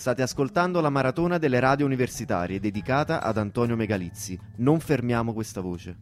State ascoltando la maratona delle radio universitarie dedicata ad Antonio Megalizzi. Non fermiamo questa voce.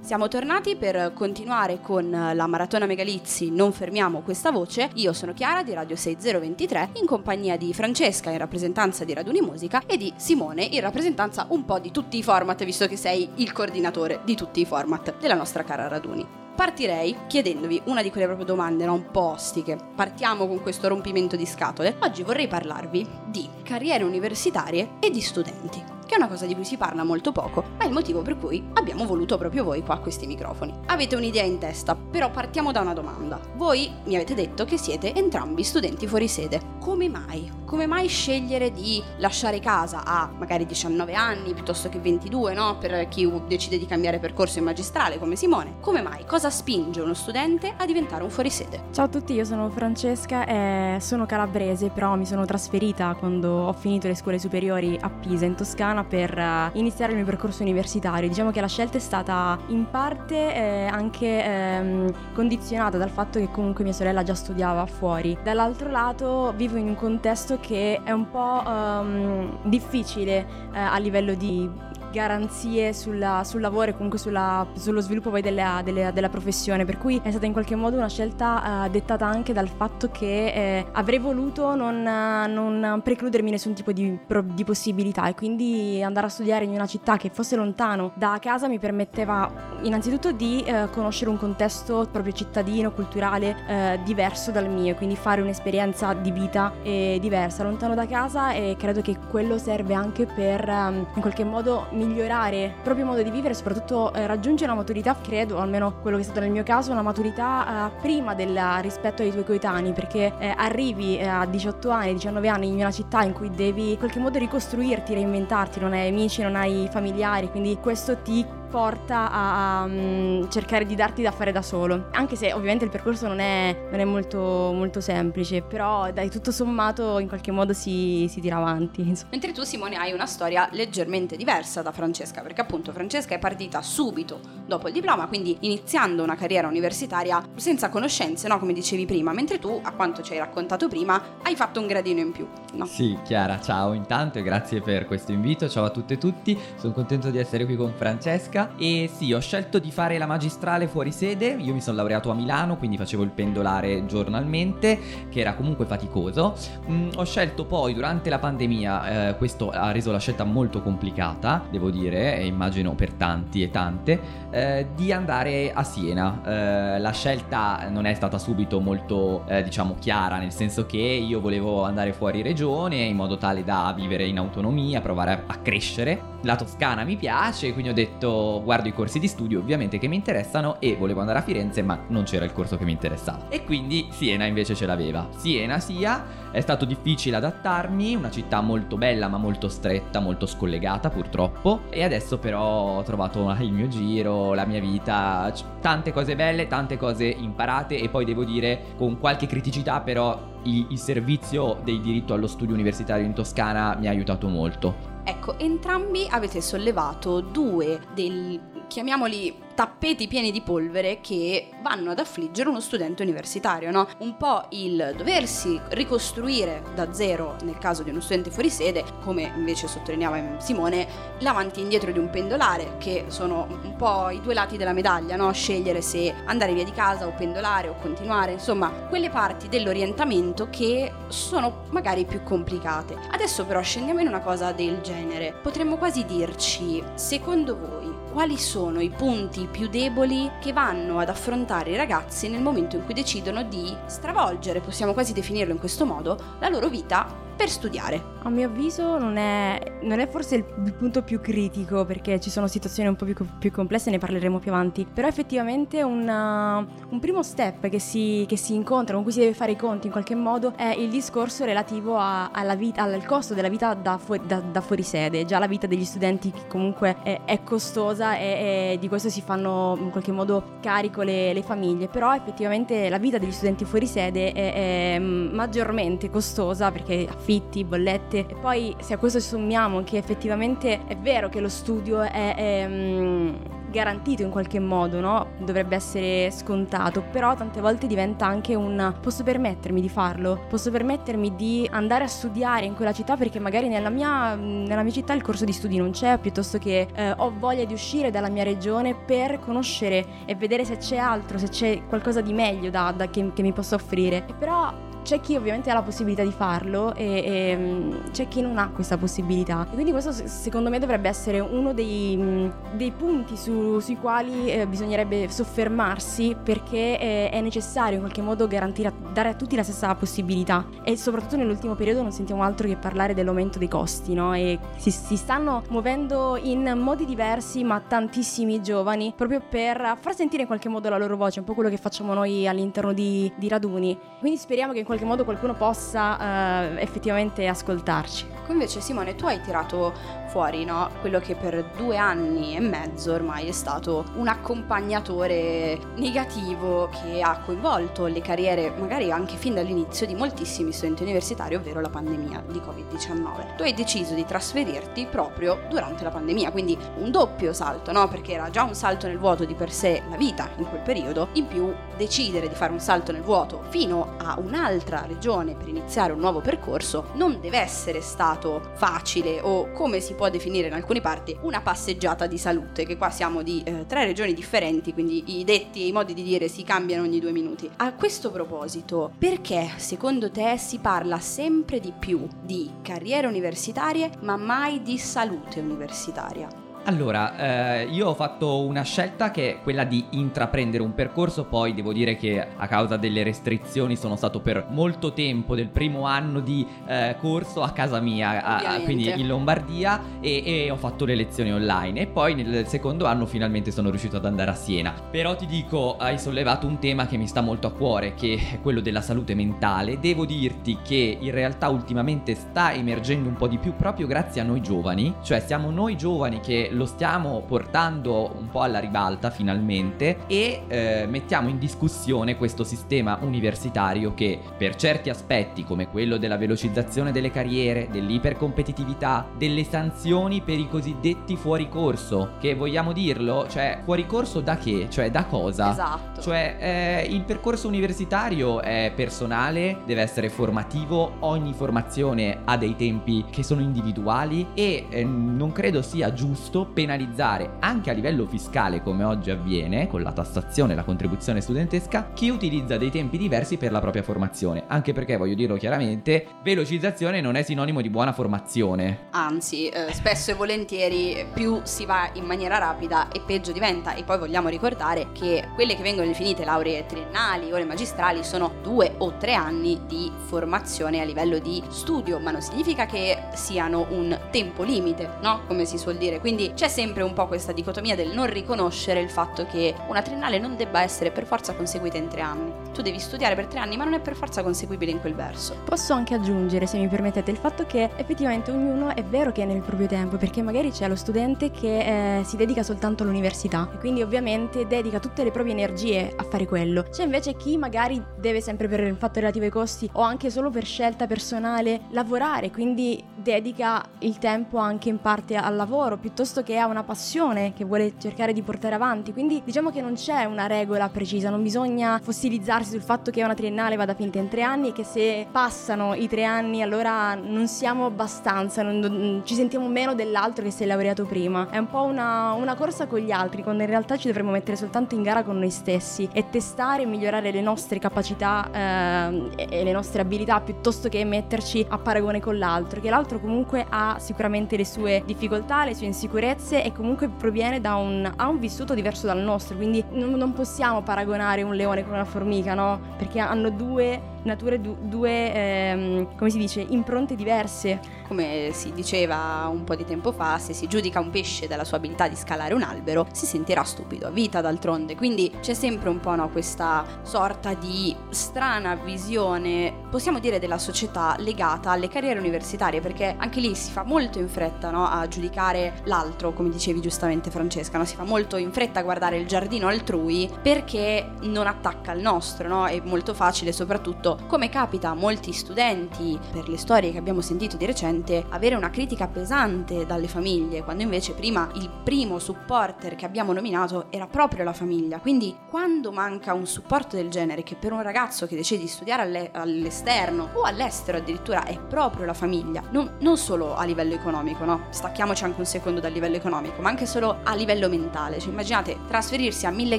Siamo tornati per continuare con la maratona Megalizzi Non fermiamo questa voce. Io sono Chiara di Radio 6023 in compagnia di Francesca in rappresentanza di Raduni Musica e di Simone in rappresentanza un po' di tutti i format visto che sei il coordinatore di tutti i format della nostra cara Raduni partirei chiedendovi una di quelle proprio domande, no? un po' ostiche. Partiamo con questo rompimento di scatole. Oggi vorrei parlarvi di carriere universitarie e di studenti che è una cosa di cui si parla molto poco, ma è il motivo per cui abbiamo voluto proprio voi qua questi microfoni. Avete un'idea in testa, però partiamo da una domanda. Voi mi avete detto che siete entrambi studenti fuori sede. Come mai? Come mai scegliere di lasciare casa a magari 19 anni piuttosto che 22, no? Per chi decide di cambiare percorso in magistrale come Simone. Come mai? Cosa spinge uno studente a diventare un fuorisede? Ciao a tutti, io sono Francesca e sono calabrese, però mi sono trasferita quando ho finito le scuole superiori a Pisa in Toscana italiana per eh, iniziare il mio percorso universitario. Diciamo che la scelta è stata in parte eh, anche ehm, condizionata dal fatto che comunque mia sorella già studiava fuori. Dall'altro lato vivo in un contesto che è un po' ehm, difficile eh, a livello di garanzie sulla, sul lavoro e comunque sulla, sullo sviluppo poi della, della, della, professione, per cui è stata in qualche modo una scelta uh, dettata anche dal fatto che eh, avrei voluto non, non, precludermi nessun tipo di, di, possibilità. E quindi andare a studiare in una città che fosse lontano da casa mi permetteva innanzitutto di uh, conoscere un contesto proprio cittadino, culturale uh, diverso dal mio, quindi fare un'esperienza di vita diversa, lontano da casa. E credo che quello serve anche per um, in qualche modo migliorare il proprio modo di vivere e soprattutto eh, raggiungere una maturità, credo, almeno quello che è stato nel mio caso, una maturità eh, prima del rispetto ai tuoi coetanei, perché eh, arrivi eh, a 18 anni, 19 anni in una città in cui devi in qualche modo ricostruirti, reinventarti, non hai amici, non hai familiari, quindi questo ti porta a, um, cercare di darti da fare da solo. Anche se ovviamente il percorso non è, non è molto, molto, semplice, però dai, tutto sommato in qualche modo si, si tira avanti. Insomma. Mentre tu Simone hai una storia leggermente diversa da Francesca, perché appunto Francesca è partita subito dopo il diploma, quindi iniziando una carriera universitaria senza conoscenze, no? come dicevi prima, mentre tu, a quanto ci hai raccontato prima, hai fatto un gradino in più. No? Sì, Chiara, ciao intanto e grazie per questo invito, ciao a tutte e tutti, sono contento di essere qui con Francesca Francesca e sì, ho scelto di fare la magistrale fuori sede, io mi sono laureato a Milano, quindi facevo il pendolare giornalmente, che era comunque faticoso. Mm, ho scelto poi durante la pandemia, eh, questo ha reso la scelta molto complicata, devo dire, e immagino per tanti e tante, eh, di andare a Siena. Eh, la scelta non è stata subito molto, eh, diciamo, chiara, nel senso che io volevo andare fuori regione in modo tale da vivere in autonomia, provare a crescere. La Toscana mi piace, quindi ho detto guardo i corsi di studio ovviamente che mi interessano e volevo andare a Firenze ma non c'era il corso che mi interessava. E quindi Siena invece ce l'aveva. Siena sia, è stato difficile adattarmi, una città molto bella ma molto stretta, molto scollegata purtroppo. E adesso però ho trovato il mio giro, la mia vita, tante cose belle, tante cose imparate e poi devo dire con qualche criticità però il, servizio del diritto allo studio universitario in Toscana mi ha aiutato molto. Ecco, entrambi avete sollevato due dei, chiamiamoli tappeti pieni di polvere che vanno ad affliggere uno studente universitario, no? Un po' il doversi ricostruire da zero nel caso di uno studente fuori sede, come invece sottolineava Simone, l'avanti e indietro di un pendolare, che sono un po' i due lati della medaglia, no? Scegliere se andare via di casa o pendolare o continuare, insomma, quelle parti dell'orientamento che sono magari più complicate. Adesso però scendiamo in una cosa del genere. Potremmo quasi dirci, secondo voi, quali sono i punti più deboli che vanno ad affrontare i ragazzi nel momento in cui decidono di stravolgere, possiamo quasi definirlo in questo modo, la loro vita per studiare. A mio avviso non è, non è forse il, punto più critico perché ci sono situazioni un po' più, più complesse, ne parleremo più avanti, però effettivamente una, un primo step che si, che si, incontra, con cui si deve fare i conti in qualche modo, è il discorso relativo a, vita, al costo della vita da, fu, da, da fuori sede. Già la vita degli studenti comunque è, è costosa e, e, di questo si fanno in qualche modo carico le, le, famiglie, però effettivamente la vita degli studenti fuori sede è, è maggiormente costosa perché affitti, bollette e poi se a questo sommiamo che effettivamente è vero che lo studio è, è, mm, garantito in qualche modo, no? Dovrebbe essere scontato, però tante volte diventa anche un posso permettermi di farlo, posso permettermi di andare a studiare in quella città perché magari nella mia, nella mia città il corso di studi non c'è, piuttosto che eh, ho voglia di uscire dalla mia regione per conoscere e vedere se c'è altro, se c'è qualcosa di meglio da, da che, che mi possa offrire. E però c'è chi ovviamente ha la possibilità di farlo e, e mm, c'è chi non ha questa possibilità. E quindi questo secondo me dovrebbe essere uno dei, mm, dei punti su, sui quali eh, bisognerebbe soffermarsi perché eh, è necessario in qualche modo garantire, dare a tutti la stessa possibilità. E soprattutto nell'ultimo periodo non sentiamo altro che parlare dell'aumento dei costi, no? E si, si stanno muovendo in modi diversi, ma tantissimi giovani, proprio per far sentire in qualche modo la loro voce, un po' quello che facciamo noi all'interno di, di raduni. Quindi speriamo che in qualche modo qualcuno possa eh, effettivamente ascoltarci. Invece Simone, tu hai tirato fuori no? quello che per due anni e mezzo ormai è stato un accompagnatore negativo che ha coinvolto le carriere, magari anche fin dall'inizio, di moltissimi studenti universitari, ovvero la pandemia di Covid-19. Tu hai deciso di trasferirti proprio durante la pandemia, quindi un doppio salto, no? perché era già un salto nel vuoto di per sé la vita in quel periodo, in più decidere di fare un salto nel vuoto fino a un'altra regione per iniziare un nuovo percorso non deve essere stato facile o come si può definire in alcune parti una passeggiata di salute, che qua siamo di eh, tre regioni differenti, quindi i detti e i modi di dire si cambiano ogni due minuti. A questo proposito, perché secondo te si parla sempre di più di carriere universitarie, ma mai di salute universitaria? Allora, eh, io ho fatto una scelta che è quella di intraprendere un percorso, poi devo dire che a causa delle restrizioni sono stato per molto tempo del primo anno di eh, corso a casa mia, a, quindi in Lombardia, e, e, ho fatto le lezioni online e poi nel secondo anno finalmente sono riuscito ad andare a Siena. Però ti dico, hai sollevato un tema che mi sta molto a cuore, che è quello della salute mentale. Devo dirti che in realtà ultimamente sta emergendo un po' di più proprio grazie a noi giovani, cioè siamo noi giovani che lo stiamo portando un po' alla ribalta finalmente e eh, mettiamo in discussione questo sistema universitario che per certi aspetti come quello della velocizzazione delle carriere, dell'ipercompetitività, delle sanzioni per i cosiddetti fuori corso, che vogliamo dirlo, cioè fuori corso da che? Cioè da cosa? Esatto. Cioè eh, il percorso universitario è personale, deve essere formativo, ogni formazione ha dei tempi che sono individuali e eh, non credo sia giusto penalizzare anche a livello fiscale come oggi avviene con la tassazione e la contribuzione studentesca chi utilizza dei tempi diversi per la propria formazione. Anche perché voglio dirlo chiaramente velocizzazione non è sinonimo di buona formazione. Anzi eh, spesso e volentieri più si va in maniera rapida e peggio diventa. E poi vogliamo ricordare che quelle che vengono definite lauree triennali o le magistrali sono due o tre anni di formazione a livello di studio ma non significa che siano un tempo limite no? come si suol dire c'è sempre un po' questa dicotomia del non riconoscere il fatto che una triennale non debba essere per forza conseguita in tre anni. Tu devi studiare per tre anni, ma non è per forza conseguibile in quel verso. Posso anche aggiungere, se mi permettete, il fatto che effettivamente ognuno è vero che è nel proprio tempo, perché magari c'è lo studente che eh, si dedica soltanto all'università e quindi ovviamente dedica tutte le proprie energie a fare quello. C'è invece chi magari deve sempre per il fatto relativo ai costi o anche solo per scelta personale lavorare, quindi dedica il tempo anche in parte al lavoro piuttosto che ha una passione che vuole cercare di portare avanti. Quindi diciamo che non c'è una regola precisa, non bisogna fossilizzarsi sul fatto che una triennale vada finita in tre anni e che se passano i tre anni allora non siamo abbastanza, non, non, ci sentiamo meno dell'altro che si è laureato prima. È un po' una, una corsa con gli altri, quando in realtà ci dovremmo mettere soltanto in gara con noi stessi e testare e migliorare le nostre capacità eh, e le nostre abilità piuttosto che metterci a paragone con l'altro, che l'altro comunque ha sicuramente le sue difficoltà, le sue insicurezze e comunque proviene da un, ha un vissuto diverso dal nostro, quindi non, non possiamo paragonare un leone con una formica, no? Perché hanno due nature, du- due, ehm, come si dice, impronte diverse. Come si diceva un po' di tempo fa, se si giudica un pesce dalla sua abilità di scalare un albero, si sentirà stupido a vita d'altronde. Quindi c'è sempre un po' no, questa sorta di strana visione, possiamo dire, della società legata alle carriere universitarie, perché anche lì si fa molto in fretta no, a giudicare l'altro, come dicevi giustamente Francesca, no? si fa molto in fretta a guardare il giardino altrui perché non attacca il nostro, no? È molto facile soprattutto fatto, come capita a molti studenti, per le storie che abbiamo sentito di recente, avere una critica pesante dalle famiglie, quando invece prima il primo supporter che abbiamo nominato era proprio la famiglia. Quindi quando manca un supporto del genere, che per un ragazzo che decide di studiare alle- all'esterno o all'estero addirittura è proprio la famiglia, non, non solo a livello economico, no? Stacchiamoci anche un secondo dal livello economico, ma anche solo a livello mentale. Cioè, immaginate trasferirsi a mille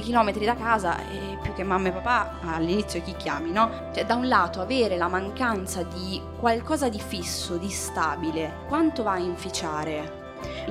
chilometri da casa e più che mamma e papà all'inizio chi chiami, no? Cioè, da un lato avere la mancanza di qualcosa di fisso, di stabile, quanto va a inficiare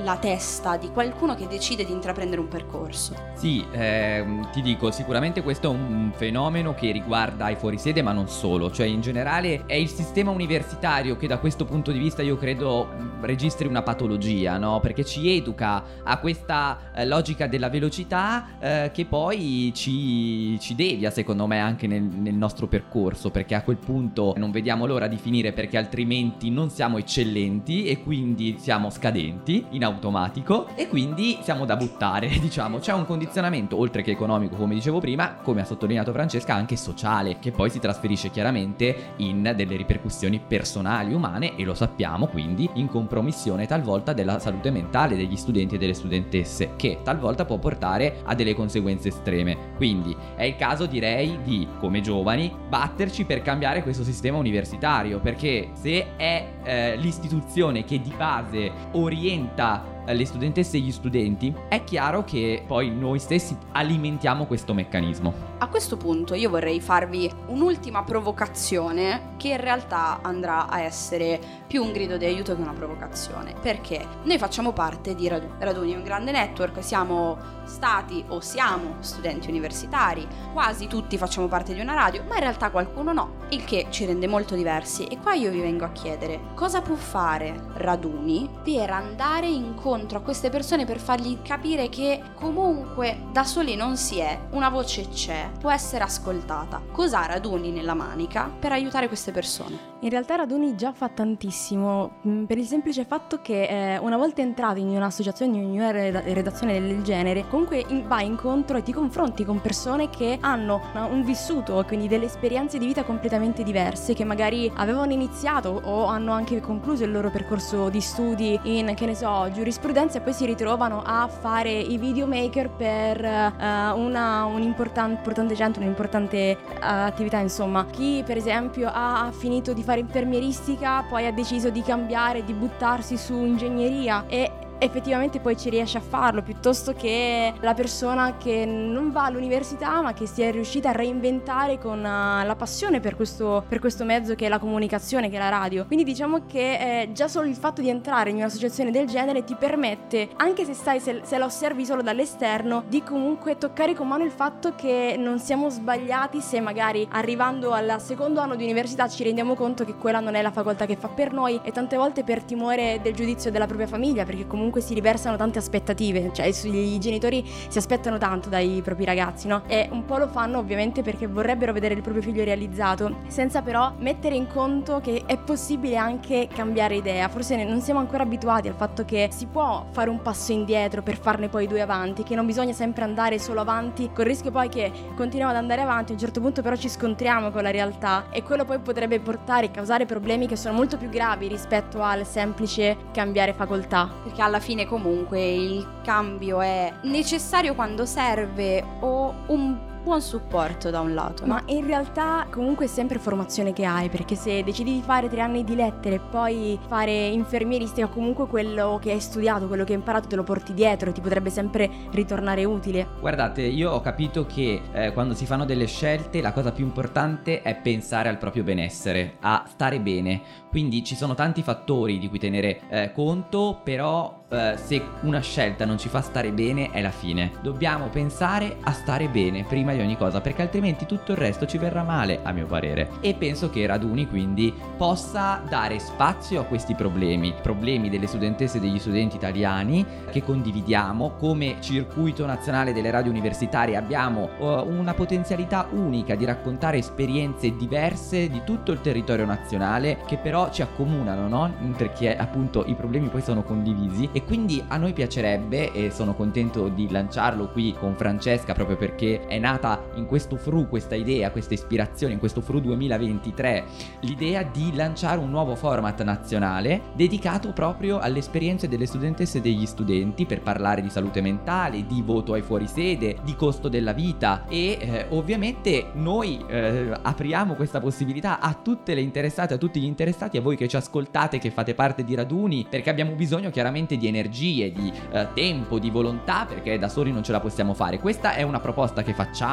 la testa di qualcuno che decide di intraprendere un percorso? Sì, ehm, ti dico, sicuramente questo è un fenomeno che riguarda i fuorisede, ma non solo, cioè in generale è il sistema universitario che da questo punto di vista io credo registri una patologia, no? Perché ci educa a questa eh, logica della velocità eh, che poi ci, ci devia, secondo me, anche nel, nel nostro percorso, perché a quel punto non vediamo l'ora di finire perché altrimenti non siamo eccellenti e quindi siamo scadenti in automatico e quindi siamo da buttare, diciamo. C'è un condizionamento, oltre che economico, come dicevo prima, come ha sottolineato Francesca, anche sociale, che poi si trasferisce chiaramente in delle ripercussioni personali, umane e lo sappiamo quindi in compromissione talvolta della salute mentale degli studenti e delle studentesse, che talvolta può portare a delle conseguenze estreme. Quindi è il caso, direi, di, come giovani, batterci per cambiare questo sistema universitario, perché se è eh, l'istituzione che di base orienta le studentesse e gli studenti, è chiaro che poi noi stessi alimentiamo questo meccanismo. A questo punto io vorrei farvi un'ultima provocazione che in realtà andrà a essere più un grido di aiuto che una provocazione. Perché noi facciamo parte di Radu- Raduni, un grande network, siamo stati o siamo studenti universitari, quasi tutti facciamo parte di una radio, ma in realtà qualcuno no, il che ci rende molto diversi. E qua io vi vengo a chiedere cosa può fare Raduni per andare incontro a queste persone per fargli capire che comunque da soli non si è, una voce c'è, può essere ascoltata. Cosa ha Raduni nella manica per aiutare queste persone? In realtà Raduni già fa tantissimo, mh, per il semplice fatto che eh, una volta entrato in un'associazione, in una reda- redazione del genere, comunque in- vai incontro e ti confronti con persone che hanno un vissuto, quindi delle esperienze di vita completamente diverse, che magari avevano iniziato o hanno anche concluso il loro percorso di studi in, che ne so, giurisprudenza e poi si ritrovano a fare i videomaker per eh, una, un importan- importante centro, un'importante eh, attività, insomma. Chi per esempio ha finito di fare infermieristica, poi ha deciso di cambiare, di buttarsi su ingegneria e effettivamente poi ci riesce a farlo piuttosto che la persona che non va all'università ma che si è riuscita a reinventare con uh, la passione per questo, per questo mezzo che è la comunicazione, che è la radio. Quindi diciamo che eh, già solo il fatto di entrare in un'associazione del genere ti permette, anche se, stai, se, se la osservi solo dall'esterno, di comunque toccare con mano il fatto che non siamo sbagliati se magari arrivando al secondo anno di università ci rendiamo conto che quella non è la facoltà che fa per noi e tante volte per timore del giudizio della propria famiglia, perché comunque si riversano tante aspettative, cioè i genitori si aspettano tanto dai propri ragazzi, no? E un po' lo fanno ovviamente perché vorrebbero vedere il proprio figlio realizzato, senza però mettere in conto che è possibile anche cambiare idea. Forse non siamo ancora abituati al fatto che si può fare un passo indietro per farne poi due avanti, che non bisogna sempre andare solo avanti, col rischio poi che continuiamo ad andare avanti, a un certo punto però ci scontriamo con la realtà e quello poi potrebbe portare e causare problemi che sono molto più gravi rispetto al semplice cambiare facoltà. Perché alla fine comunque il cambio è necessario quando serve o un buon supporto da un lato. Ma in realtà comunque è sempre formazione che hai, perché se decidi di fare tre anni di lettere e poi fare infermieristica, comunque quello che hai studiato, quello che hai imparato te lo porti dietro, ti potrebbe sempre ritornare utile. Guardate, io ho capito che eh, quando si fanno delle scelte la cosa più importante è pensare al proprio benessere, a stare bene. Quindi ci sono tanti fattori di cui tenere eh, conto, però eh, se una scelta non ci fa stare bene è la fine. Dobbiamo pensare a stare bene prima di ogni cosa, perché altrimenti tutto il resto ci verrà male, a mio parere. E penso che Raduni quindi possa dare spazio a questi problemi, problemi delle studentesse e degli studenti italiani che condividiamo come circuito nazionale delle radio universitarie abbiamo uh, una potenzialità unica di raccontare esperienze diverse di tutto il territorio nazionale che però ci accomunano, no? Perché appunto i problemi poi sono condivisi e quindi a noi piacerebbe e sono contento di lanciarlo qui con Francesca proprio perché è nato nata in questo FRU questa idea, questa ispirazione, in questo FRU 2023, l'idea di lanciare un nuovo format nazionale dedicato proprio alle esperienze delle studentesse e degli studenti per parlare di salute mentale, di voto ai fuorisede, di costo della vita e eh, ovviamente noi eh, apriamo questa possibilità a tutte le interessate, a tutti gli interessati, a voi che ci ascoltate, che fate parte di raduni, perché abbiamo bisogno chiaramente di energie, di eh, tempo, di volontà, perché da soli non ce la possiamo fare. Questa è una proposta che facciamo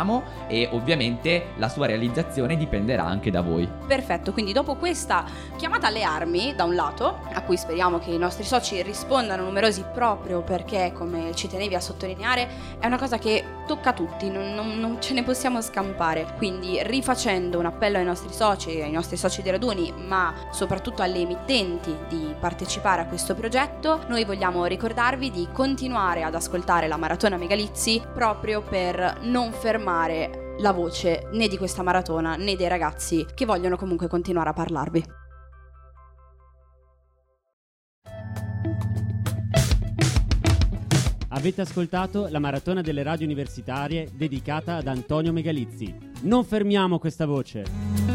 e ovviamente la sua realizzazione dipenderà anche da voi. Perfetto, quindi dopo questa chiamata alle armi, da un lato, a cui speriamo che i nostri soci rispondano numerosi proprio perché, come ci tenevi a sottolineare, è una cosa che tocca a tutti, non, non, non ce ne possiamo scampare. Quindi rifacendo un appello ai nostri soci, ai nostri soci di raduni, ma soprattutto alle emittenti di partecipare a questo progetto, noi vogliamo ricordarvi di continuare ad ascoltare la Maratona Megalizzi proprio per non fermare la voce né di questa maratona né dei ragazzi che vogliono comunque continuare a parlarvi. Avete ascoltato la maratona delle radio universitarie dedicata ad Antonio Megalizzi. Non fermiamo questa voce.